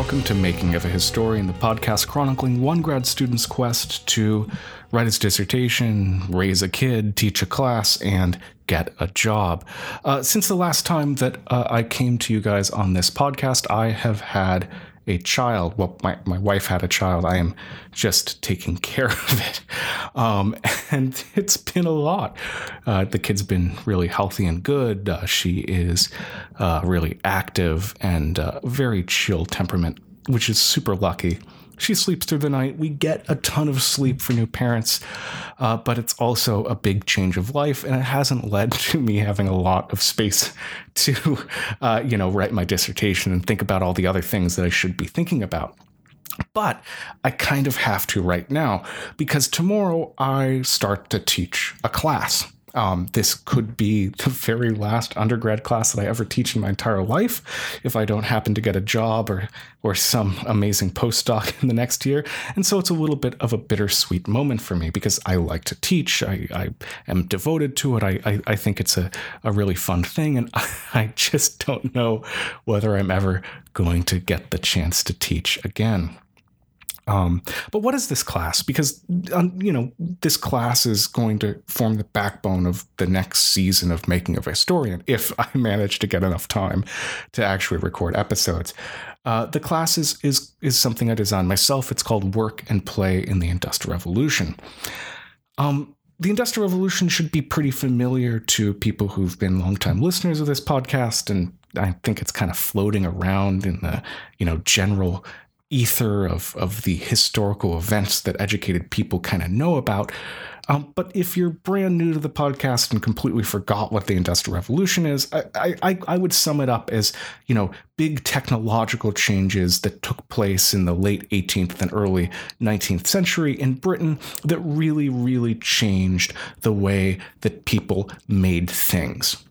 Welcome to Making of a Historian, the podcast chronicling one grad student's quest to write his dissertation, raise a kid, teach a class, and get a job. Uh, since the last time that uh, I came to you guys on this podcast, I have had a child. Well, my, my wife had a child. I am just taking care of it. Um, and it's been a lot. Uh, the kid's been really healthy and good. Uh, she is uh, really active and uh, very chill temperament, which is super lucky. She sleeps through the night. We get a ton of sleep for new parents, uh, but it's also a big change of life, and it hasn't led to me having a lot of space to, uh, you know, write my dissertation and think about all the other things that I should be thinking about. But I kind of have to right now because tomorrow I start to teach a class. Um, this could be the very last undergrad class that I ever teach in my entire life if I don't happen to get a job or or some amazing postdoc in the next year. And so it's a little bit of a bittersweet moment for me because I like to teach. I, I am devoted to it. I, I, I think it's a, a really fun thing. And I just don't know whether I'm ever going to get the chance to teach again. Um, but what is this class? Because um, you know this class is going to form the backbone of the next season of Making of a Historian. If I manage to get enough time to actually record episodes, uh, the class is is is something I designed myself. It's called Work and Play in the Industrial Revolution. Um, the Industrial Revolution should be pretty familiar to people who've been longtime listeners of this podcast, and I think it's kind of floating around in the you know general ether of, of the historical events that educated people kind of know about. Um, but if you're brand new to the podcast and completely forgot what the Industrial Revolution is, I, I, I would sum it up as, you know, big technological changes that took place in the late 18th and early 19th century in Britain that really, really changed the way that people made things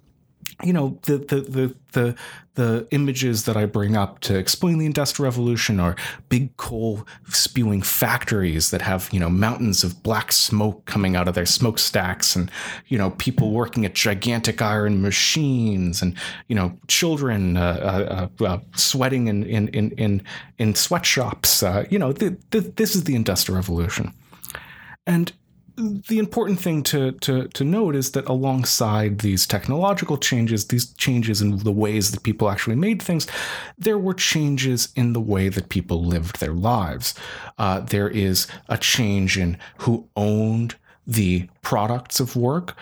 you know the, the the the the images that I bring up to explain the industrial revolution are big coal spewing factories that have you know mountains of black smoke coming out of their smokestacks and you know people working at gigantic iron machines and you know children uh, uh, uh, sweating in in in in, in sweatshops. Uh, you know this is the industrial revolution. And the important thing to, to, to note is that alongside these technological changes, these changes in the ways that people actually made things, there were changes in the way that people lived their lives. Uh, there is a change in who owned the products of work,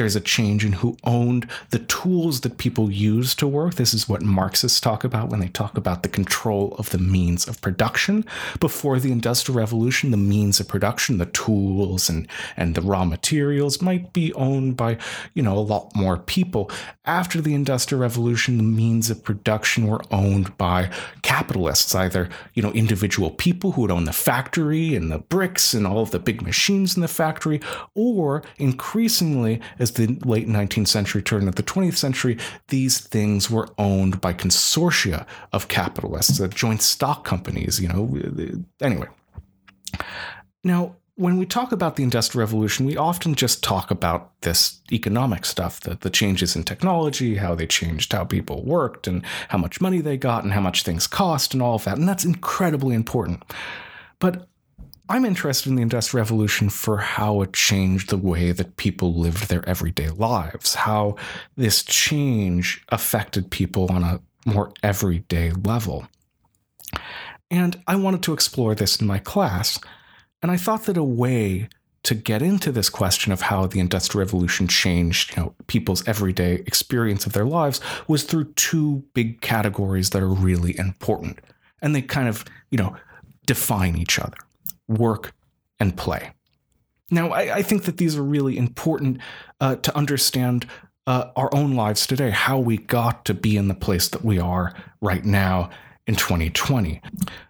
there's a change in who owned the tools that people use to work. This is what Marxists talk about when they talk about the control of the means of production. Before the Industrial Revolution, the means of production, the tools and, and the raw materials might be owned by, you know, a lot more people. After the Industrial Revolution, the means of production were owned by capitalists, either, you know, individual people who would own the factory and the bricks and all of the big machines in the factory, or increasingly as the late 19th century turned into the 20th century, these things were owned by consortia of capitalists, uh, joint stock companies, you know. Anyway. Now, when we talk about the Industrial Revolution, we often just talk about this economic stuff, the, the changes in technology, how they changed how people worked, and how much money they got, and how much things cost, and all of that. And that's incredibly important. But I'm interested in the Industrial Revolution for how it changed the way that people lived their everyday lives, how this change affected people on a more everyday level. And I wanted to explore this in my class, and I thought that a way to get into this question of how the Industrial Revolution changed, you know, people's everyday experience of their lives was through two big categories that are really important. And they kind of, you know, define each other work, and play. Now, I, I think that these are really important uh, to understand uh, our own lives today, how we got to be in the place that we are right now in 2020.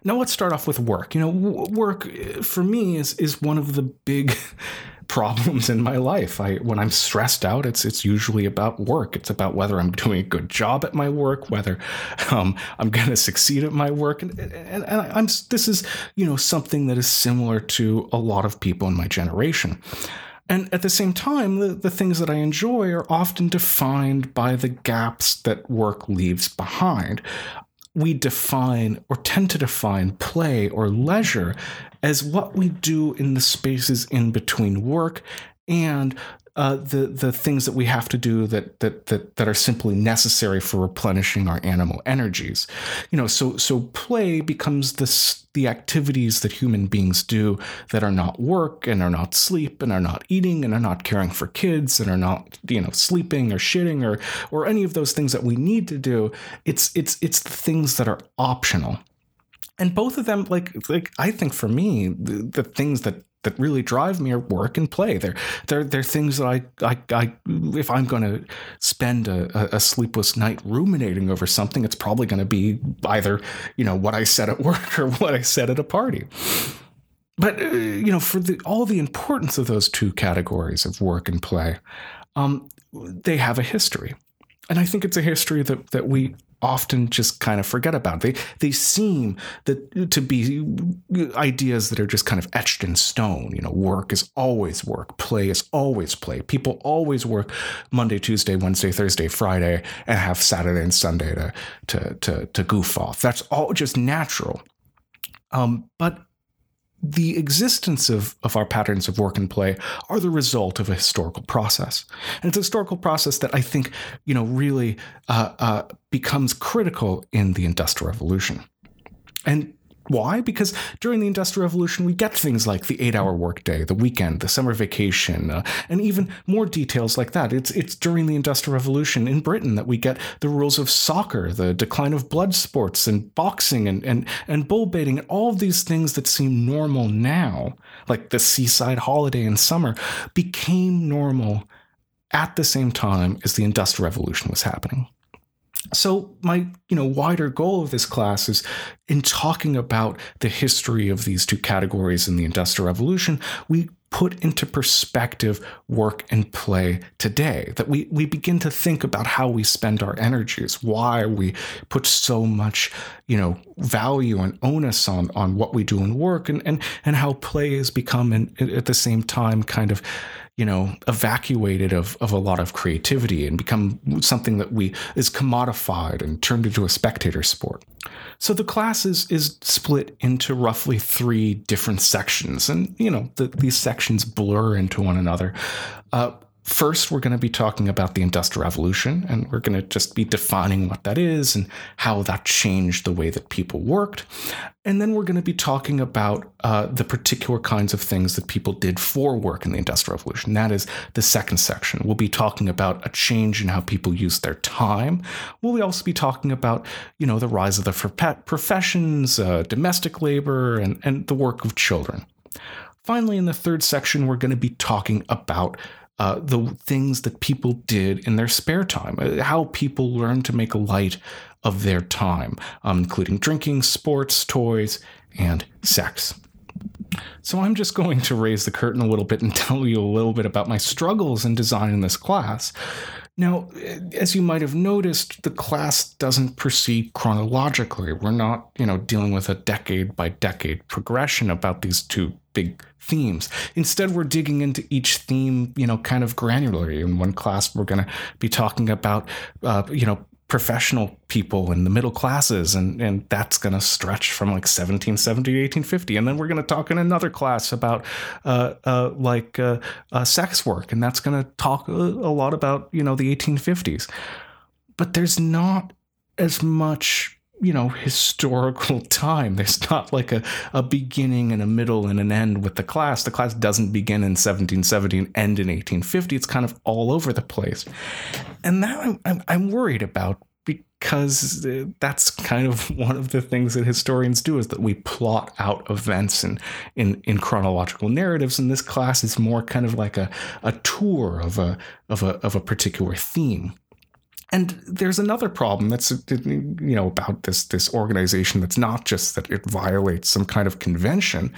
Now, let's start off with work. You know, work uh, for me is is one of the big problems in my life. I when I'm stressed out, it's it's usually about work. It's about whether I'm doing a good job at my work, whether um, I'm going to succeed at my work, and, and, and I'm this is you know something that is similar to a lot of people in my generation. And at the same time, the, the things that I enjoy are often defined by the gaps that work leaves behind. We define or tend to define play or leisure as what we do in the spaces in between work and uh, the the things that we have to do that that that that are simply necessary for replenishing our animal energies. You know, so so play becomes this the activities that human beings do that are not work and are not sleep and are not eating and are not caring for kids and are not you know sleeping or shitting or or any of those things that we need to do. It's it's it's the things that are optional and both of them like like i think for me the, the, things that that really drive me are work and play. They're they're they're things that I I, I if I'm going to spend a, a, sleepless night ruminating over something, it's probably going to be either you know what I said at work or what I said at a party. But uh, you know, for the, all the importance of those two categories of work and play, um, they have a history, and I think it's a history that that we often just kind of forget about. They they seem that to be ideas that are just kind of etched in stone. You know, work is always work, play is always play. People always work Monday, Tuesday, Wednesday, Thursday, Friday, and have Saturday and Sunday to to to, to goof off. That's all just natural. Um, but the existence of, of our patterns of work and play are the result of a historical process. And it's a historical process that I think, you know, really uh, uh, becomes critical in the Industrial Revolution. And why? Because during the Industrial Revolution, we get things like the eight hour workday, the weekend, the summer vacation, uh, and even more details like that. It's, it's during the Industrial Revolution in Britain that we get the rules of soccer, the decline of blood sports, and boxing, and, and, and bull baiting, all of these things that seem normal now, like the seaside holiday in summer, became normal at the same time as the Industrial Revolution was happening. So my, you know, wider goal of this class is in talking about the history of these two categories in the Industrial Revolution, we put into perspective work and play today that we we begin to think about how we spend our energies why we put so much you know value and onus on on what we do in work and and and how play has become and at the same time kind of you know, evacuated of, of a lot of creativity and become something that we is commodified and turned into a spectator sport. So the class is, is split into roughly three different sections, and you know the, these sections blur into one another. Uh, First, we're going to be talking about the Industrial Revolution, and we're going to just be defining what that is and how that changed the way that people worked. And then we're going to be talking about uh, the particular kinds of things that people did for work in the Industrial Revolution. That is the second section. We'll be talking about a change in how people use their time. We'll also be talking about, you know, the rise of the professions, uh, domestic labor, and, and the work of children. Finally, in the third section, we're going to be talking about uh, the things that people did in their spare time, uh, how people learned to make light of their time, um, including drinking, sports, toys, and sex. So I'm just going to raise the curtain a little bit and tell you a little bit about my struggles in designing this class. Now, as you might have noticed, the class doesn't proceed chronologically. We're not, you know, dealing with a decade by decade progression about these two big themes. Instead, we're digging into each theme, you know, kind of granularly. In one class, we're going to be talking about, uh, you know, professional people in the middle classes and and that's going to stretch from like 1770 to 1850 and then we're going to talk in another class about uh, uh, like uh, uh sex work and that's going to talk a, a lot about you know the 1850s but there's not as much you know historical time. There's not like a, a beginning and a middle and an end with the class. The class doesn't begin in 1770 and end in 1850 it's kind of all over the place. And that i'm, I'm, I'm worried about because uh, that's kind of one of the things that historians do is that we plot out events in, in, in chronological narratives. And this class is more kind of like a, a tour of a, of a, of a particular theme and there's another problem that's you know about this this organization that's not just that it violates some kind of convention.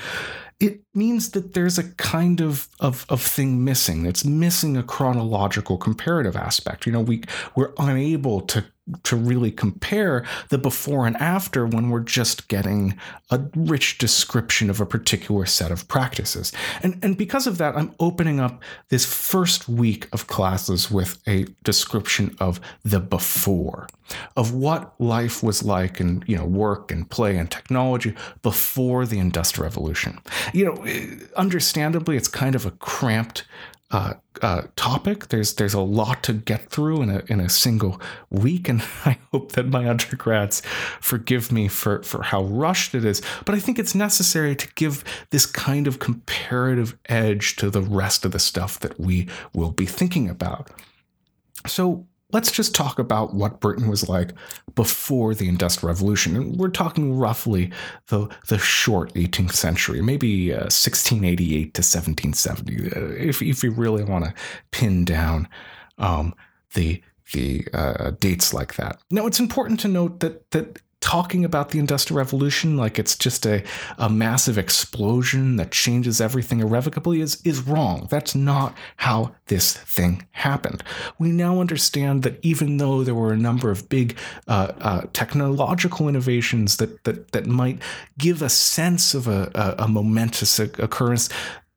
It means that there's a kind of, of, of thing missing. It's missing a chronological comparative aspect. You know, we we're unable to to really compare the before and after when we're just getting a rich description of a particular set of practices. And, and because of that, I'm opening up this first week of classes with a description of the before, of what life was like in you know work and play and technology before the Industrial Revolution. You know, understandably, it's kind of a cramped uh, uh, topic. There's there's a lot to get through in a in a single week, and I hope that my undergrads forgive me for for how rushed it is. But I think it's necessary to give this kind of comparative edge to the rest of the stuff that we will be thinking about. So let's just talk about what Britain was like before the Industrial Revolution. And we're talking roughly the, the short 18th century, maybe uh, 1688 to 1770, uh, if, if you really want to pin down um, the the uh, dates like that. Now, it's important to note that that talking about the Industrial Revolution like it's just a, a massive explosion that changes everything irrevocably is, is wrong. That's not how this thing happened. We now understand that even though there were a number of big uh, uh, technological innovations that, that, that might give a sense of a, a, a momentous occurrence,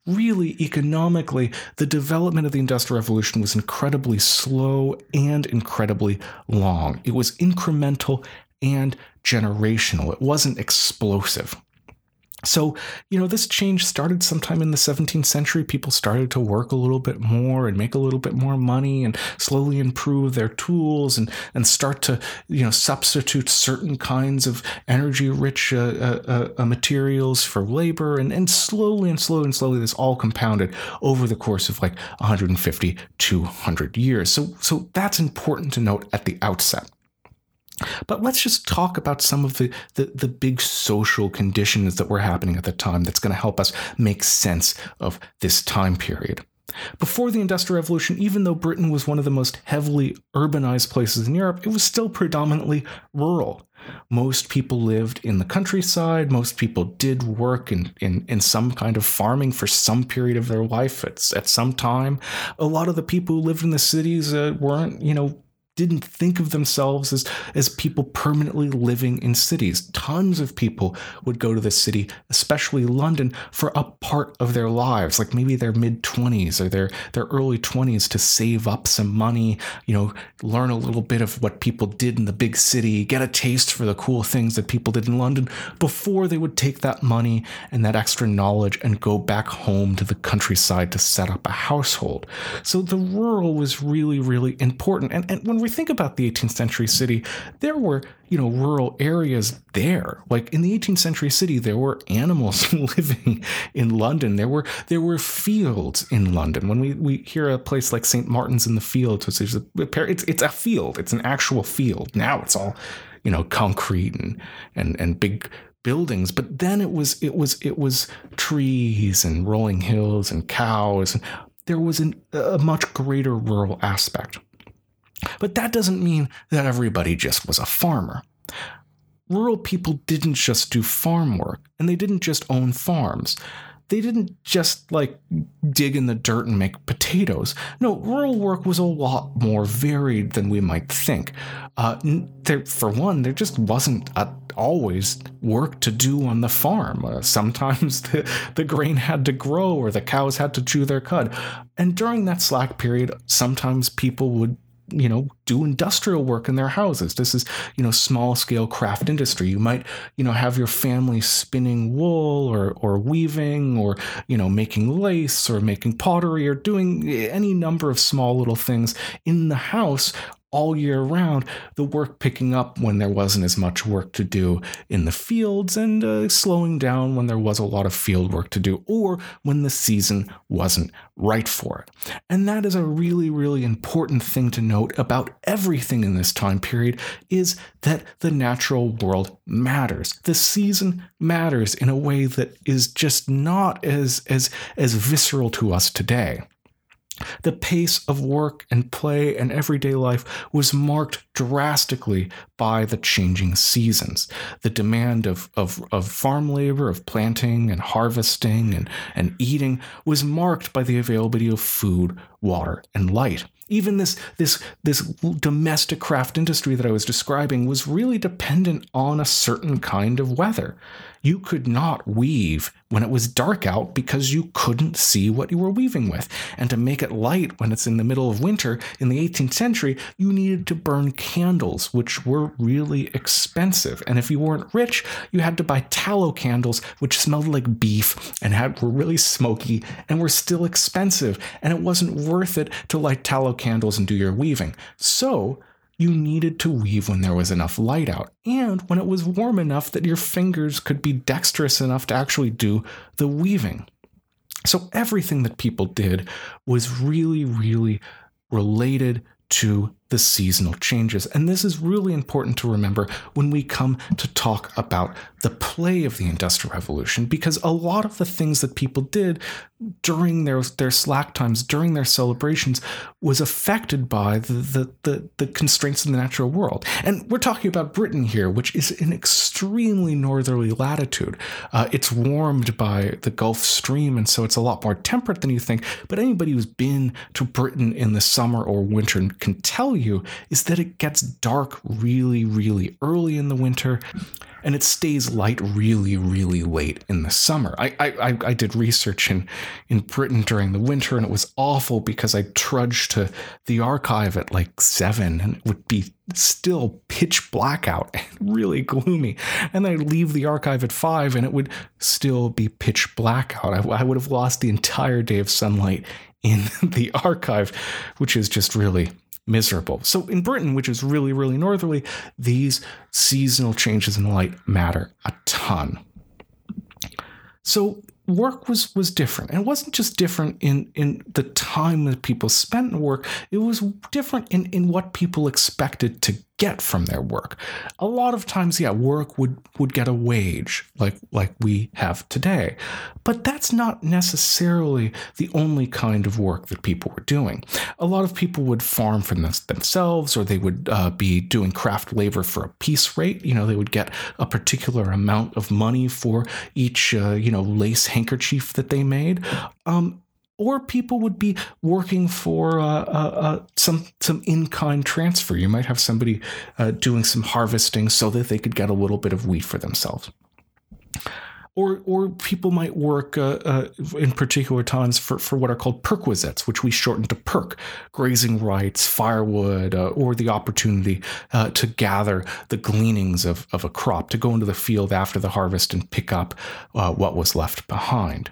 really economically, the development of the Industrial Revolution was incredibly slow and incredibly long. It was incremental and generational. It wasn't explosive. So, you know, this change started sometime in the 17th century. People started to work a little bit more and make a little bit more money and slowly improve their tools and, and start to, you know, substitute certain kinds of energy rich uh, uh, uh, materials for labor. And, and slowly and slowly and slowly, this all compounded over the course of like 150, 200 years. So, so that's important to note at the outset. But let's just talk about some of the, the, the, big social conditions that were happening at the time that's going to help us make sense of this time period. Before the Industrial Revolution, even though Britain was one of the most heavily urbanized places in Europe, it was still predominantly rural. Most people lived in the countryside. Most people did work in, in, in some kind of farming for some period of their life at, at some time. A lot of the people who lived in the cities uh, weren't, you know, didn't think of themselves as, as people permanently living in cities. Tons of people would go to the city, especially London, for a part of their lives, like maybe their mid 20s or their, their early 20s to save up some money, you know, learn a little bit of what people did in the big city, get a taste for the cool things that people did in London before they would take that money and that extra knowledge and go back home to the countryside to set up a household. So the rural was really, really important. And, and when we think about the 18th century city, there were, you know, rural areas there. Like in the 18th century city, there were animals living in London. There were there were fields in London. When we, we hear a place like St. Martin's in the Fields, which is a, it's it's a field. It's an actual field. Now it's all, you know, concrete and and and big buildings but then it was it was it was trees and rolling hills and cows and there was an, a much greater rural aspect but that doesn't mean that everybody just was a farmer. Rural people didn't just do farm work, and they didn't just own farms. They didn't just like dig in the dirt and make potatoes. No, rural work was a lot more varied than we might think. Uh, there, for one, there just wasn't a, always work to do on the farm. Uh, sometimes the, the grain had to grow or the cows had to chew their cud. And during that slack period, sometimes people would you know do industrial work in their houses. This is you know small scale craft industry. You might you know have your family spinning wool or or weaving or you know making lace or making pottery or doing any number of small little things in the house all year round, the work picking up when there wasn't as much work to do in the fields and uh, slowing down when there was a lot of field work to do or when the season wasn't right for it. And that is a really, really important thing to note about everything in this time period is that the natural world matters. The season matters in a way that is just not as, as, as visceral to us today. The pace of work and play and everyday life was marked drastically by the changing seasons. The demand of, of, of farm labor, of planting and harvesting and, and eating was marked by the availability of food, water, and light. Even this, this, this domestic craft industry that I was describing was really dependent on a certain kind of weather. You could not weave when it was dark out because you couldn't see what you were weaving with. And to make it light when it's in the middle of winter in the 18th century, you needed to burn candles, which were really expensive. And if you weren't rich, you had to buy tallow candles, which smelled like beef and had were really smoky and were still expensive. And it wasn't worth it to light tallow candles and do your weaving. So you needed to weave when there was enough light out and when it was warm enough that your fingers could be dexterous enough to actually do the weaving. So everything that people did was really, really related to the seasonal changes. And this is really important to remember when we come to talk about the play of the Industrial Revolution, because a lot of the things that people did during their, their slack times, during their celebrations, was affected by the, the, the, the constraints of the natural world. And we're talking about Britain here, which is an extremely northerly latitude. Uh, it's warmed by the Gulf Stream, and so it's a lot more temperate than you think. But anybody who's been to Britain in the summer or winter can tell you is that it gets dark really, really early in the winter and it stays light really, really late in the summer. I, I, I did research in, in Britain during the winter and it was awful because I trudged to the archive at like seven and it would be still pitch black out and really gloomy. And I'd leave the archive at five and it would still be pitch black out. I, I would have lost the entire day of sunlight in the archive, which is just really miserable. So in Britain, which is really, really northerly, these seasonal changes in light matter a ton. So work was was different. And it wasn't just different in in the time that people spent in work, it was different in, in what people expected to get from their work. A lot of times, yeah, work would would get a wage like like we have today. But that's not necessarily the only kind of work that people were doing. A lot of people would farm for themselves or they would uh, be doing craft labor for a piece rate. You know, they would get a particular amount of money for each, uh, you know, lace handkerchief that they made. Um, or people would be working for uh, uh, uh, some some in kind transfer. You might have somebody uh, doing some harvesting so that they could get a little bit of wheat for themselves. Or, or people might work uh, uh, in particular times for, for what are called perquisites, which we shorten to perk, grazing rights, firewood, or the opportunity to gather the gleanings of, of a crop, to go into the field after the harvest and pick up what was left behind.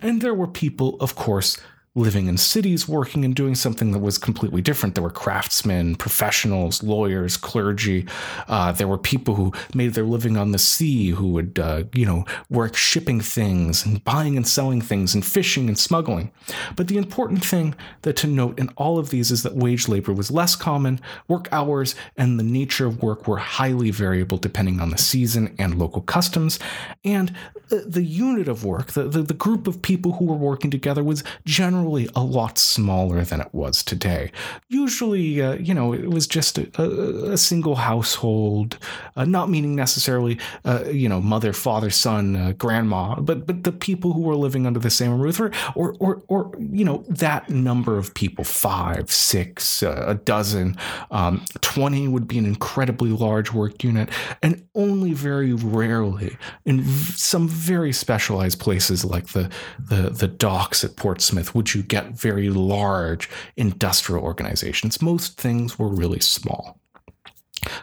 And there were people, of course, living in cities, working and doing something that was completely different. There were craftsmen, professionals, lawyers, clergy. Uh, there were people who made their living on the sea, who would, uh, you know, work shipping things and buying and selling things and fishing and smuggling. But the important thing that to note in all of these is that wage labor was less common. Work hours and the nature of work were highly variable depending on the season and local customs. And the, the unit of work, the, the, the group of people who were working together was generally generally a lot smaller than it was today. Usually, uh, you know, it was just a, a, a single household, uh, not meaning necessarily, uh, you know, mother, father, son, uh, grandma, but but the people who were living under the same roof, or or or, or you know, that number of people, five, six, uh, a dozen, um, twenty would be an incredibly large work unit, and only very rarely in some very specialized places like the the the docks at Portsmouth would you get very large industrial organizations. Most things were really small.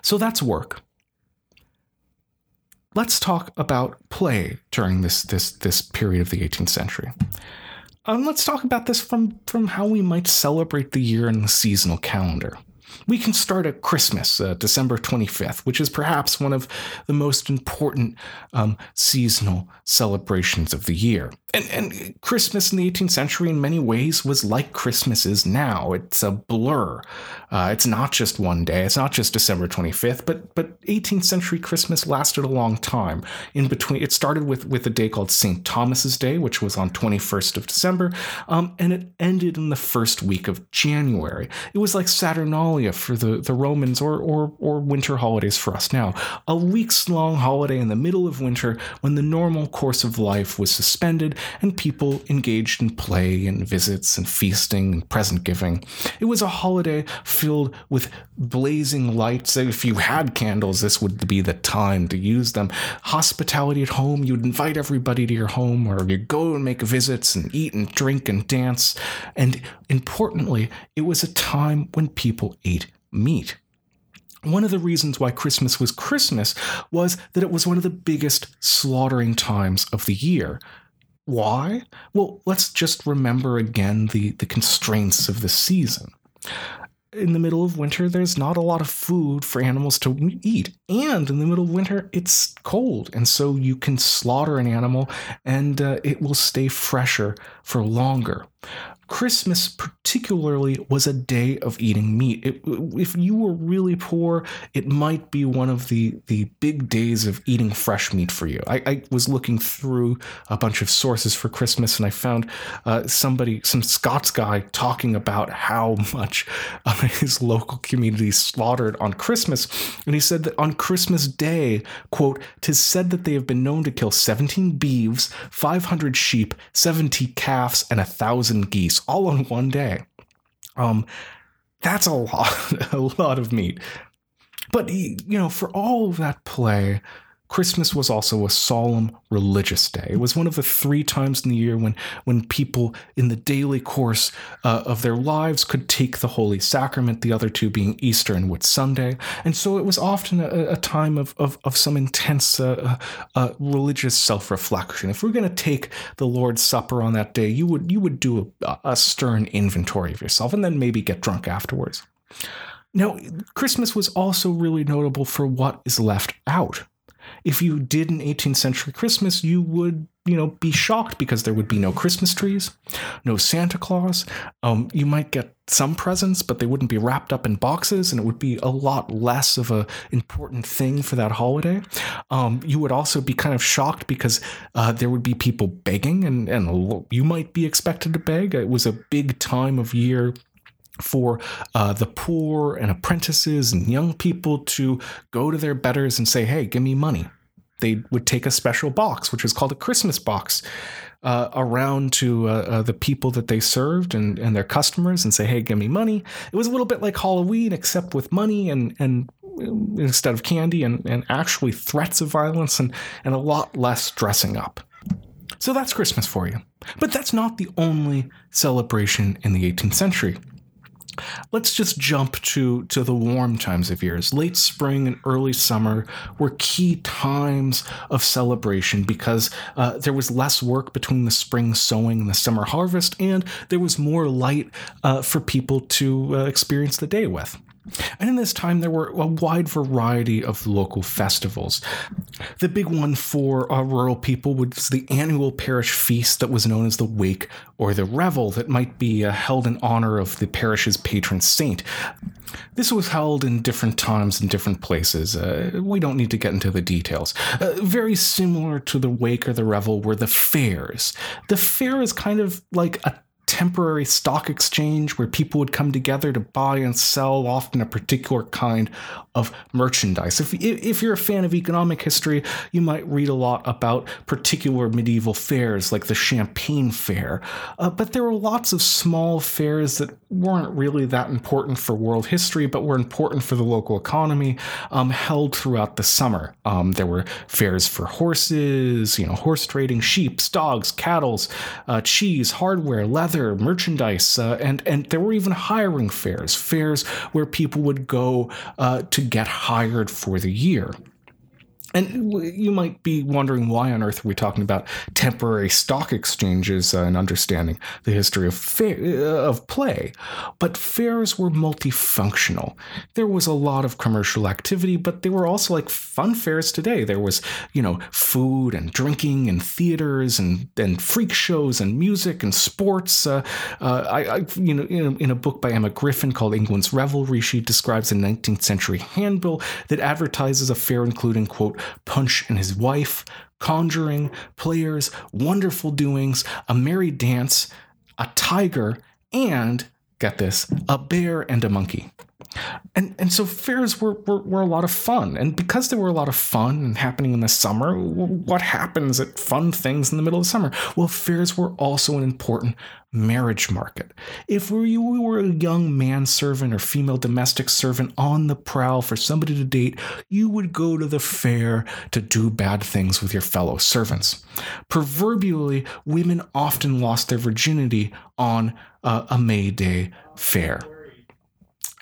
So that's work. Let's talk about play during this this this period of the 18th century. Um, let's talk about this from from how we might celebrate the year in the seasonal calendar we can start at Christmas, uh, December 25th, which is perhaps one of the most important um, seasonal celebrations of the year. And, and Christmas in the 18th century, in many ways, was like Christmas is now. It's a blur. Uh, it's not just one day. It's not just December 25th, but but 18th century Christmas lasted a long time. In between, it started with with a day called St. Thomas's Day, which was on 21st of December, um, and it ended in the first week of January. It was like Saturnalia For the, the Romans or, or, or winter holidays for us now. A weeks long holiday in the middle of winter when the normal course of life was suspended and people engaged in play and visits and feasting and present giving. It was a holiday filled with blazing lights. If you had candles, this would be the time to use them. Hospitality at home, you'd invite everybody to your home or you'd go and make visits and eat and drink and dance. And importantly, it was a time when people ate meat. One of the reasons why Christmas was Christmas was that it was one of the biggest slaughtering times of the year. Why? Well, let's just remember again the, the constraints of the season in the middle of winter, there's not a lot of food for animals to eat. And in the middle of winter, it's cold. And so you can slaughter an animal and uh, it will stay fresher for longer. Christmas, particularly, was a day of eating meat. It, if you were really poor, it might be one of the, the big days of eating fresh meat for you. I, I was looking through a bunch of sources for Christmas and I found uh, somebody, some Scots guy, talking about how much uh, his local community slaughtered on Christmas. And he said that on Christmas Day, quote, tis said that they have been known to kill 17 beeves, 500 sheep, 70 calves, and a thousand all on one day. Um, that's a lot, a lot of meat. But you know, for all of that play, Christmas was also a solemn religious day. It was one of the three times in the year when, when people in the daily course uh, of their lives could take the Holy Sacrament, the other two being Easter and Whit Sunday. And so it was often a, a time of, of, of, some intense uh, uh, religious self reflection. If we're going to take the Lord's Supper on that day, you would, you would do a, a stern inventory of yourself and then maybe get drunk afterwards. Now, Christmas was also really notable for what is left out if you did an 18th century Christmas, you would, you know, be shocked because there would be no Christmas trees, no Santa Claus. Um, you might get some presents, but they wouldn't be wrapped up in boxes, and it would be a lot less of a important thing for that holiday. Um, you would also be kind of shocked because uh, there would be people begging, and and you might be expected to beg. It was a big time of year for uh, the poor and apprentices and young people to go to their betters and say, hey, give me money. They would take a special box, which was called a Christmas box, uh, around to uh, uh, the people that they served and, and their customers and say, hey, give me money. It was a little bit like Halloween, except with money and, and instead of candy and, and actually threats of violence and, and a lot less dressing up. So that's Christmas for you. But that's not the only celebration in the 18th century. Let's just jump to, to the warm times of years. Late spring and early summer were key times of celebration because uh, there was less work between the spring sowing and the summer harvest, and there was more light uh, for people to uh, experience the day with. And in this time, there were a wide variety of local festivals. The big one for uh, rural people was the annual parish feast that was known as the Wake or the Revel, that might be uh, held in honor of the parish's patron saint. This was held in different times in different places. Uh, we don't need to get into the details. Uh, very similar to the Wake or the Revel were the fairs. The fair is kind of like a temporary stock exchange where people would come together to buy and sell often a particular kind of merchandise. If, if you're a fan of economic history, you might read a lot about particular medieval fairs like the Champagne Fair. Uh, but there were lots of small fairs that weren't really that important for world history, but were important for the local economy, um, held throughout the summer. Um, there were fairs for horses, you know, horse trading, sheep, dogs, cattle, uh, cheese, hardware, leather, merchandise, uh, and and there were even hiring fairs, fairs where people would go uh, to get hired for the year. And you might be wondering why on earth are we talking about temporary stock exchanges and understanding the history of uh, of play. But fairs were multifunctional. There was a lot of commercial activity, but they were also like fun fairs today. There was, you know, food and drinking and theaters and, and freak shows and music and sports. Uh, uh I, I, you know, in in a book by Emma Griffin called England's Revelry, she describes a 19th century handbill that advertises a fair including, quote, Punch and his wife, Conjuring, Players, Wonderful Doings, A Merry Dance, a tiger, and, get this, a bear and a monkey. and and so fairs were, were, were a lot of fun and because they were a lot of fun and happening in the summer what happens at fun things in the middle of summer well fairs were also an important marriage market. If you were a young manservant or female domestic servant on the prowl for somebody to date you would go to the fair to do bad things with your fellow servants. Proverbially women often lost their virginity on a may day fair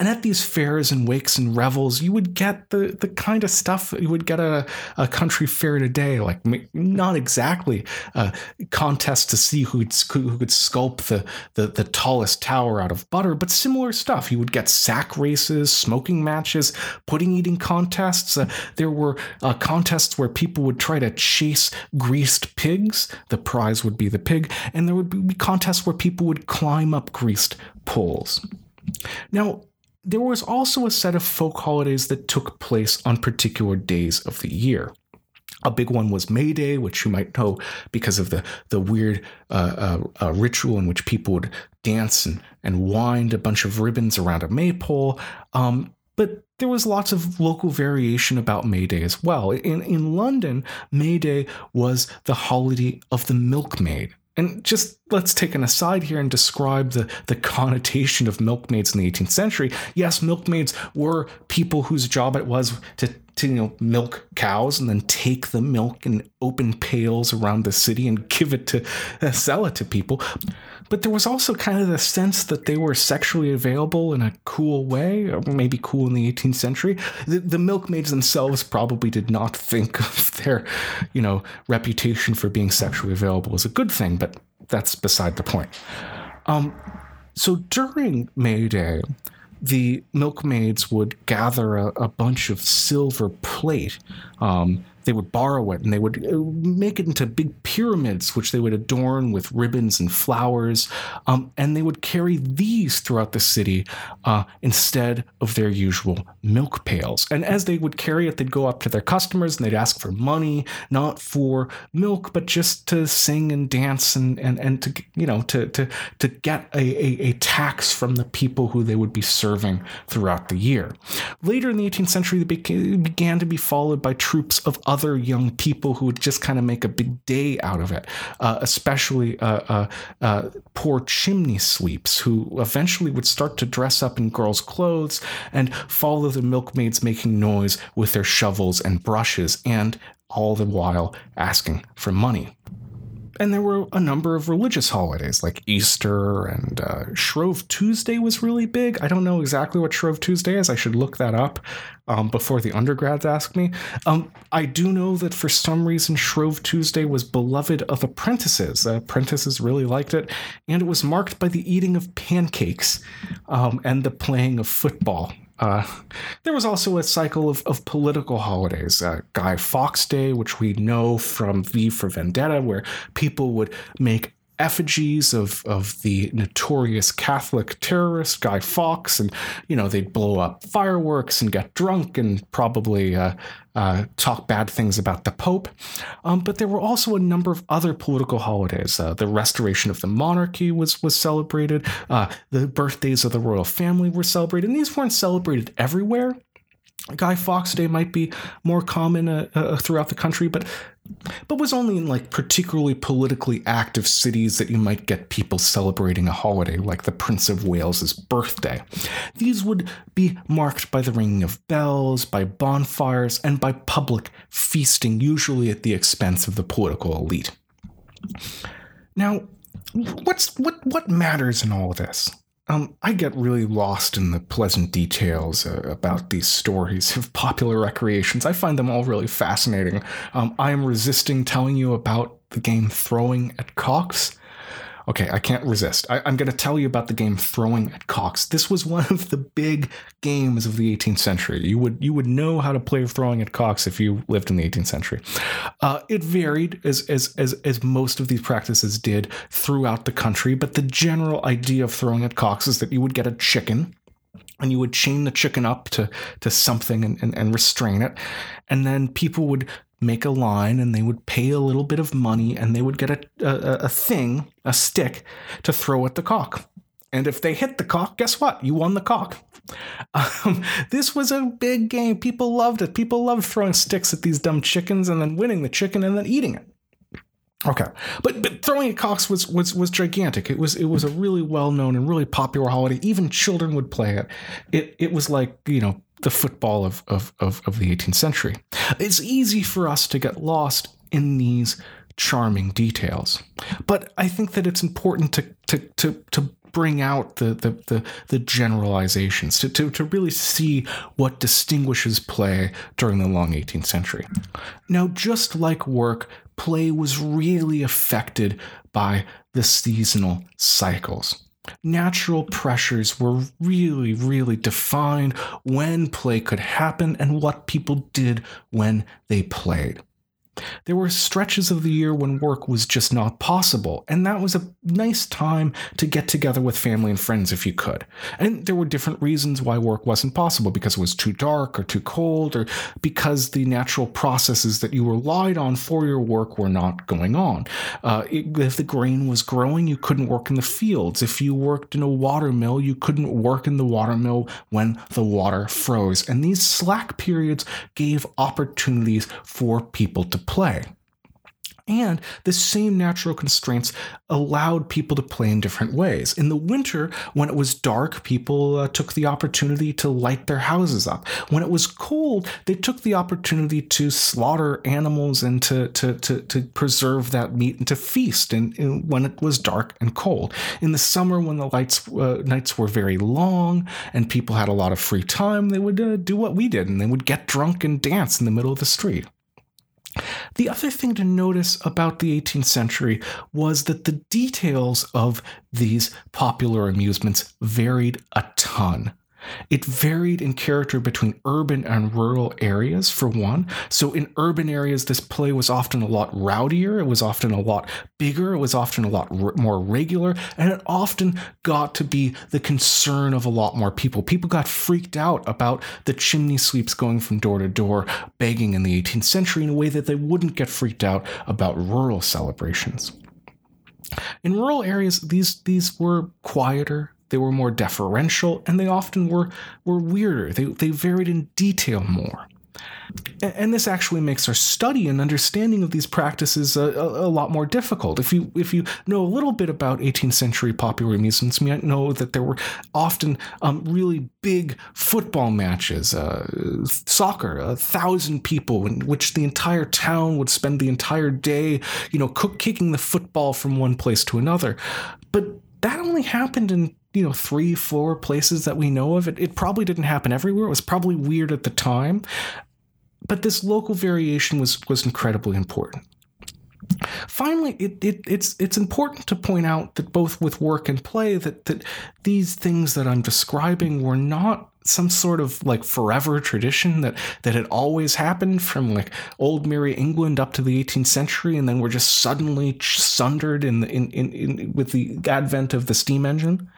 and at these fairs and wakes and revels, you would get the, the kind of stuff you would get at a, a country fair today, like not exactly a contest to see who could, who could sculpt the, the, the tallest tower out of butter, but similar stuff. You would get sack races, smoking matches, pudding eating contests. Uh, there were uh, contests where people would try to chase greased pigs. The prize would be the pig. And there would be contests where people would climb up greased poles. Now, there was also a set of folk holidays that took place on particular days of the year. A big one was May Day, which you might know because of the the weird uh, uh, uh, ritual in which people would dance and, and wind a bunch of ribbons around a maypole. Um, but there was lots of local variation about May Day as well. In, in London, May Day was the holiday of the milkmaid. And just let's take an aside here and describe the, the connotation of milkmaids in the 18th century. Yes, milkmaids were people whose job it was to, to you know milk cows and then take the milk in open pails around the city and give it to uh, sell it to people. But there was also kind of the sense that they were sexually available in a cool way, or maybe cool in the 18th century. The, the milkmaids themselves probably did not think of their, you know, reputation for being sexually available as a good thing, but that's beside the point. Um, so during May Day, the milkmaids would gather a, a bunch of silver plate um, they would borrow it and they would uh, make it into big pyramids, which they would adorn with ribbons and flowers. Um, and they would carry these throughout the city uh, instead of their usual milk pails. And as they would carry it, they'd go up to their customers and they'd ask for money, not for milk, but just to sing and dance and, and, and to, you know, to, to, to get a, a, a tax from the people who they would be serving throughout the year. Later in the 18th century, they began to be followed by troops of other young people who would just kind of make a big day out of it, uh, especially uh, uh, uh, poor chimney sweeps who eventually would start to dress up in girls' clothes and follow the milkmaids making noise with their shovels and brushes, and all the while asking for money and there were a number of religious holidays like Easter and uh, Shrove Tuesday was really big. I don't know exactly what Shrove Tuesday is. I should look that up um, before the undergrads ask me. Um, I do know that for some reason Shrove Tuesday was beloved of apprentices. Uh, apprentices really liked it, and it was marked by the eating of pancakes um, and the playing of football. Uh, there was also a cycle of, of political holidays. Uh, Guy Fawkes Day, which we know from V for Vendetta, where people would make effigies of, of the notorious Catholic terrorist Guy Fawkes, and you know they'd blow up fireworks and get drunk and probably uh, uh, talk bad things about the Pope. Um, but there were also a number of other political holidays. Uh, the restoration of the monarchy was was celebrated. Uh, the birthdays of the royal family were celebrated, and these weren't celebrated everywhere. Guy Fawkes Day might be more common uh, uh, throughout the country, but but was only in like particularly politically active cities that you might get people celebrating a holiday like the Prince of Wales's birthday. These would be marked by the ringing of bells, by bonfires, and by public feasting, usually at the expense of the political elite. Now, what's what what matters in all of this? Um, I get really lost in the pleasant details uh, about these stories of popular recreations. I find them all really fascinating. Um, I am resisting telling you about the game Throwing at Cocks Okay, I can't resist. I, am going to tell you about the game Throwing at Cocks. This was one of the big games of the 18th century. You would you would know how to play Throwing at Cocks if you lived in the 18th century. Uh, it varied as, as as as most of these practices did throughout the country, but the general idea of Throwing at Cocks is that you would get a chicken and you would chain the chicken up to to something and, and, and restrain it and then people would make a line and they would pay a little bit of money and they would get a, a, a thing, a stick, to throw at the cock. And if they hit the cock, guess what? You won the cock. Um, this was a big game. People loved it. People loved throwing sticks at these dumb chickens and then winning the chicken and then eating it. Okay, but but throwing at cocks was was was gigantic. It was it was a really well known and really popular holiday. Even children would play it. It it was like you know the football of of of, of the 18th century. It's easy for us to get lost in these charming details, but I think that it's important to to to to bring out the the the, the generalizations to, to to really see what distinguishes play during the long 18th century. Now, just like work, play was really affected by the seasonal cycles. Natural pressures were really, really defined when play could happen and what people did when they played. There were stretches of the year when work was just not possible, and that was a nice time to get together with family and friends if you could. And there were different reasons why work wasn't possible because it was too dark or too cold, or because the natural processes that you relied on for your work were not going on. Uh, if the grain was growing, you couldn't work in the fields. If you worked in a watermill, you couldn't work in the watermill when the water froze. And these slack periods gave opportunities for people to play. And the same natural constraints allowed people to play in different ways. In the winter, when it was dark, people uh, took the opportunity to light their houses up. When it was cold, they took the opportunity to slaughter animals and to, to, to, to preserve that meat and to feast and, and, when it was dark and cold. In the summer, when the lights, uh, nights were very long and people had a lot of free time, they would uh, do what we did and they would get drunk and dance in the middle of the street. The other thing to notice about the 18th century was that the details of these popular amusements varied a ton. It varied in character between urban and rural areas, for one. So, in urban areas, this play was often a lot rowdier, it was often a lot bigger, it was often a lot r- more regular, and it often got to be the concern of a lot more people. People got freaked out about the chimney sweeps going from door to door, begging in the 18th century in a way that they wouldn't get freaked out about rural celebrations. In rural areas, these these were quieter, they were more deferential, and they often were, were weirder. They, they varied in detail more. And this actually makes our study and understanding of these practices a, a, a, lot more difficult. If you if you know a little bit about 18th century popular amusements, you might know that there were often um, really big football matches, uh, soccer, a thousand people, in which the entire town would spend the entire day, you know, cook, kicking the football from one place to another. But that only happened in you know three four places that we know of. It, it probably didn't happen everywhere. It was probably weird at the time. But this local variation was was incredibly important. Finally, it, it, it's it's important to point out that both with work and play that that these things that I'm describing were not some sort of like forever tradition that that had always happened from like old Merrie England up to the 18th century, and then we're just suddenly sundered in the in, in, in with the advent of the steam engine.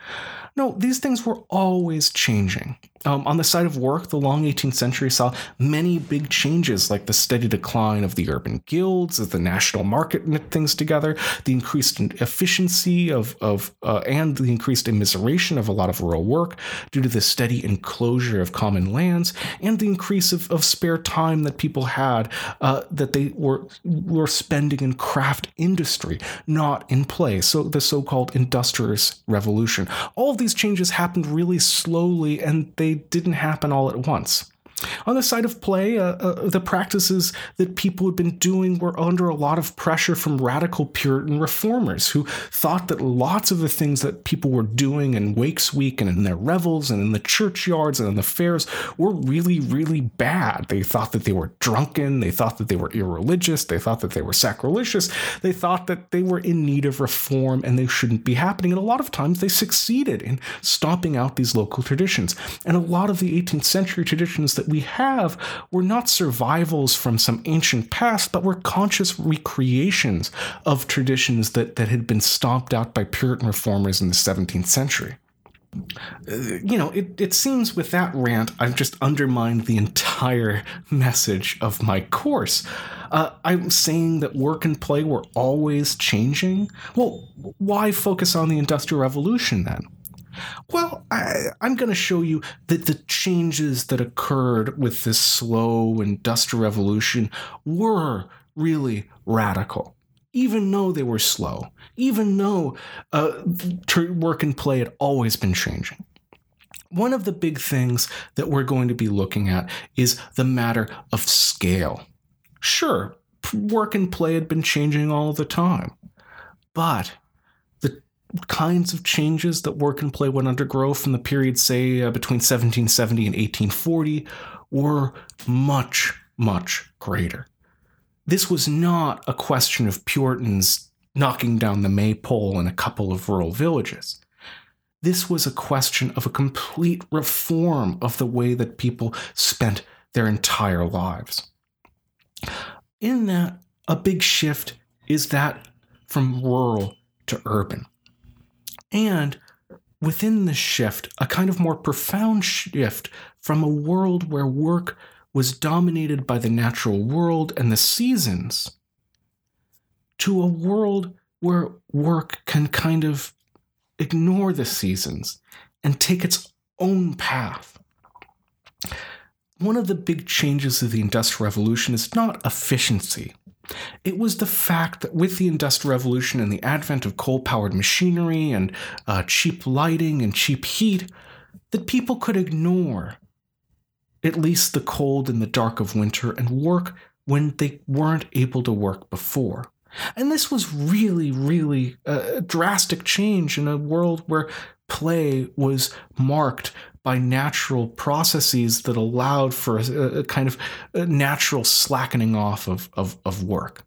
No, these things were always changing. Um, on the side of work, the long 18th century saw many big changes, like the steady decline of the urban guilds as the national market knit things together, the increased efficiency of, of uh, and the increased immiseration of a lot of rural work due to the steady enclosure of common lands, and the increase of, of spare time that people had uh, that they were were spending in craft industry, not in play. So the so-called industrious revolution. All of these changes happened really slowly, and they didn't happen all at once. On the side of play, uh, uh, the practices that people had been doing were under a lot of pressure from radical Puritan reformers who thought that lots of the things that people were doing in Wakes Week and in their revels and in the churchyards and in the fairs were really, really bad. They thought that they were drunken, they thought that they were irreligious, they thought that they were sacrilegious, they thought that they were in need of reform and they shouldn't be happening. And a lot of times they succeeded in stomping out these local traditions. And a lot of the 18th century traditions that we have were not survivals from some ancient past, but were conscious recreations of traditions that, that had been stomped out by Puritan reformers in the 17th century. Uh, you know, it, it seems with that rant, I've just undermined the entire message of my course. Uh, I'm saying that work and play were always changing. Well, why focus on the Industrial Revolution then? Well, I, am going to show you that the changes that occurred with this slow industrial revolution were really radical, even though they were slow, even though uh, work and play had always been changing. One of the big things that we're going to be looking at is the matter of scale. Sure, work and play had been changing all the time, but kinds of changes that work and play would undergo from the period, say, uh, between 1770 and 1840, were much, much greater. This was not a question of Puritans knocking down the maypole in a couple of rural villages. This was a question of a complete reform of the way that people spent their entire lives. In that, a big shift is that from rural to urban. And within this shift, a kind of more profound shift from a world where work was dominated by the natural world and the seasons to a world where work can kind of ignore the seasons and take its own path. One of the big changes of the Industrial Revolution is not efficiency. It was the fact that with the Industrial Revolution and the advent of coal powered machinery and uh, cheap lighting and cheap heat, that people could ignore at least the cold and the dark of winter and work when they weren't able to work before. And this was really, really a drastic change in a world where play was marked by natural processes that allowed for a, a kind of a natural slackening off of, of, of work.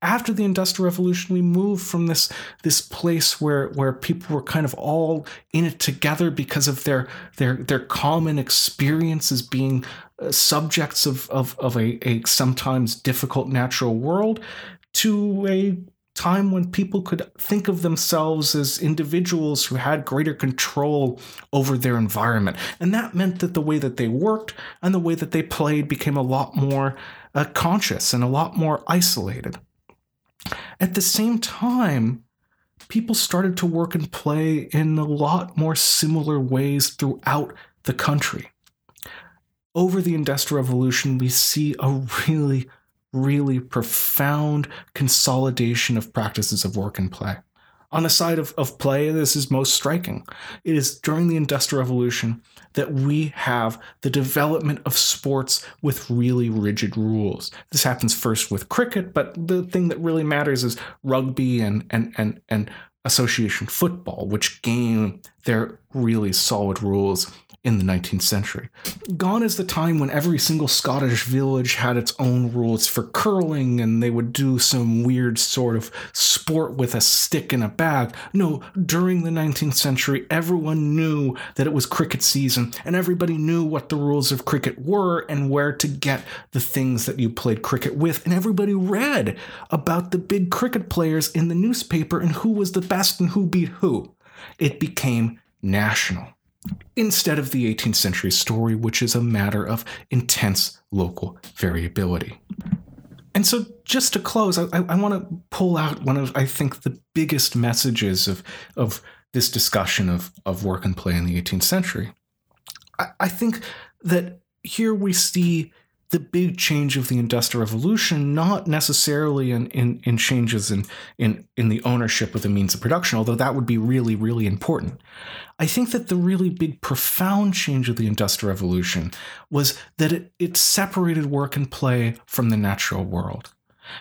After the Industrial Revolution, we moved from this this place where where people were kind of all in it together because of their their their common experiences being uh, subjects of of, of a, a sometimes difficult natural world to a time when people could think of themselves as individuals who had greater control over their environment. And that meant that the way that they worked and the way that they played became a lot more uh, conscious and a lot more isolated. At the same time, people started to work and play in a lot more similar ways throughout the country. Over the Industrial Revolution, we see a really, really profound consolidation of practices of work and play. On the side of, of play, this is most striking. It is during the Industrial Revolution that we have the development of sports with really rigid rules. This happens first with cricket, but the thing that really matters is rugby and and and and association football, which gain their really solid rules in the 19th century. Gone is the time when every single Scottish village had its own rules for curling and they would do some weird sort of sport with a stick and a bag. No, during the 19th century, everyone knew that it was cricket season and everybody knew what the rules of cricket were and where to get the things that you played cricket with. And everybody read about the big cricket players in the newspaper and who was the best and who beat who. It became national instead of the 18th century story, which is a matter of intense local variability. And so, just to close, I, I want to pull out one of, I think, the biggest messages of, of this discussion of, of work and play in the 18th century. I, I think that here we see the big change of the industrial revolution, not necessarily in, in, in, changes in, in, in the ownership of the means of production, although that would be really, really important. I think that the really big, profound change of the industrial revolution was that it, it separated work and play from the natural world.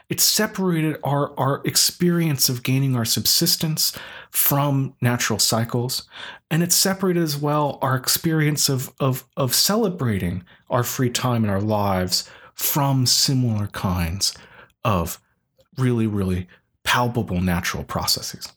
It separated our, our experience of gaining our subsistence from natural cycles. And it separated as well our experience of, of, of celebrating our free time in our lives from similar kinds of really, really palpable natural processes.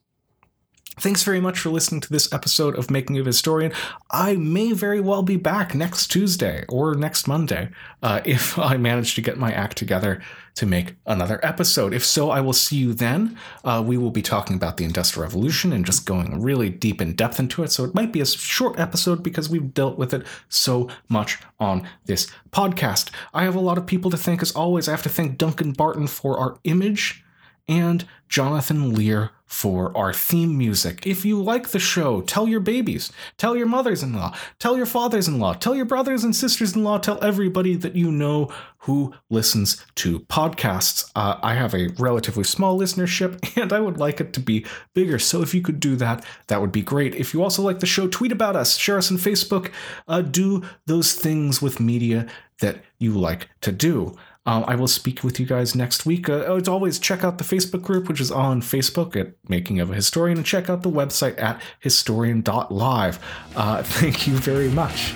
Thanks very much for listening to this episode of Making of Historian. I may very well be back next Tuesday or next Monday uh, if I manage to get my act together to make another episode. If so, I will see you then. Uh, we will be talking about the Industrial Revolution and just going really deep in depth into it. So it might be a short episode because we've dealt with it so much on this podcast. I have a lot of people to thank as always. I have to thank Duncan Barton for our image and Jonathan Lear for our theme music. If you like the show, tell your babies, tell your mothers in law, tell your fathers in law, tell your brothers and sisters in law, tell everybody that you know who listens to podcasts. Uh, I have a relatively small listenership and I would like it to be bigger. So if you could do that, that would be great. If you also like the show, tweet about us, share us on Facebook, uh, do those things with media that you like to do. Um, I will speak with you guys next week. Uh, as always, check out the Facebook group, which is on Facebook at Making of a Historian, and check out the website at historian.live. Uh, thank you very much.